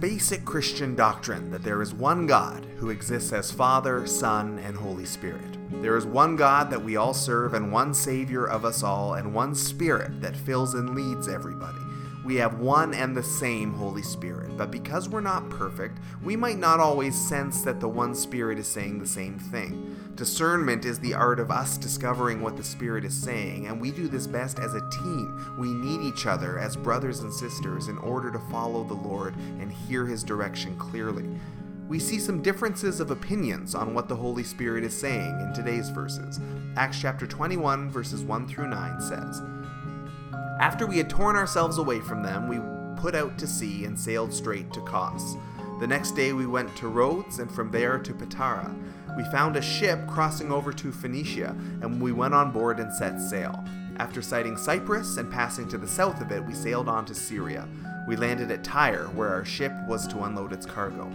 basic Christian doctrine that there is one God who exists as Father, Son, and Holy Spirit. There is one God that we all serve, and one Savior of us all, and one Spirit that fills and leads everybody. We have one and the same Holy Spirit, but because we're not perfect, we might not always sense that the one Spirit is saying the same thing. Discernment is the art of us discovering what the Spirit is saying, and we do this best as a team. We need each other as brothers and sisters in order to follow the Lord and hear His direction clearly. We see some differences of opinions on what the Holy Spirit is saying in today's verses. Acts chapter 21, verses 1 through 9 says, after we had torn ourselves away from them, we put out to sea and sailed straight to Kos. The next day we went to Rhodes and from there to Patara. We found a ship crossing over to Phoenicia, and we went on board and set sail. After sighting Cyprus and passing to the south of it, we sailed on to Syria. We landed at Tyre, where our ship was to unload its cargo.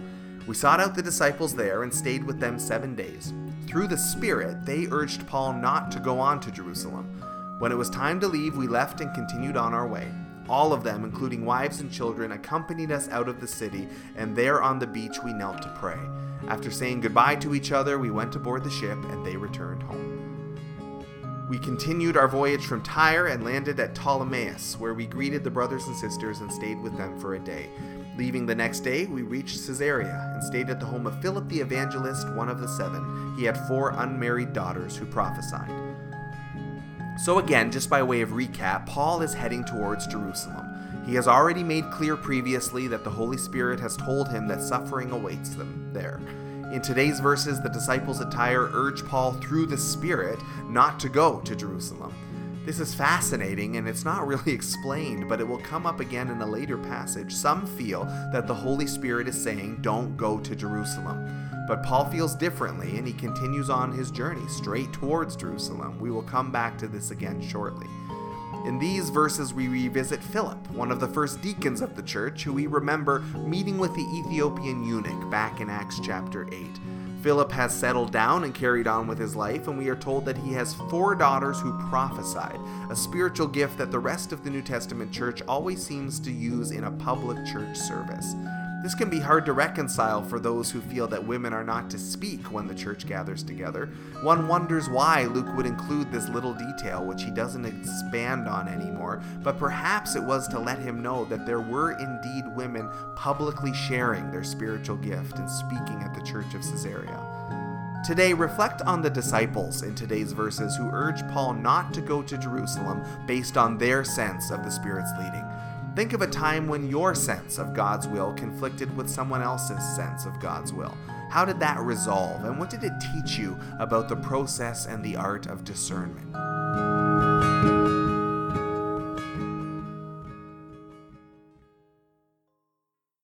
We sought out the disciples there and stayed with them seven days. Through the Spirit, they urged Paul not to go on to Jerusalem. When it was time to leave, we left and continued on our way. All of them, including wives and children, accompanied us out of the city, and there on the beach we knelt to pray. After saying goodbye to each other, we went aboard the ship, and they returned home. We continued our voyage from Tyre and landed at Ptolemais, where we greeted the brothers and sisters and stayed with them for a day. Leaving the next day, we reached Caesarea and stayed at the home of Philip the evangelist, one of the seven. He had four unmarried daughters who prophesied. So, again, just by way of recap, Paul is heading towards Jerusalem. He has already made clear previously that the Holy Spirit has told him that suffering awaits them there. In today's verses, the disciples at Tyre urge Paul through the Spirit not to go to Jerusalem. This is fascinating and it's not really explained, but it will come up again in a later passage. Some feel that the Holy Spirit is saying, Don't go to Jerusalem. But Paul feels differently and he continues on his journey straight towards Jerusalem. We will come back to this again shortly. In these verses, we revisit Philip, one of the first deacons of the church, who we remember meeting with the Ethiopian eunuch back in Acts chapter 8. Philip has settled down and carried on with his life, and we are told that he has four daughters who prophesied, a spiritual gift that the rest of the New Testament church always seems to use in a public church service. This can be hard to reconcile for those who feel that women are not to speak when the church gathers together. One wonders why Luke would include this little detail, which he doesn't expand on anymore, but perhaps it was to let him know that there were indeed women publicly sharing their spiritual gift and speaking at the church of Caesarea. Today, reflect on the disciples in today's verses who urge Paul not to go to Jerusalem based on their sense of the Spirit's leading. Think of a time when your sense of God's will conflicted with someone else's sense of God's will. How did that resolve, and what did it teach you about the process and the art of discernment?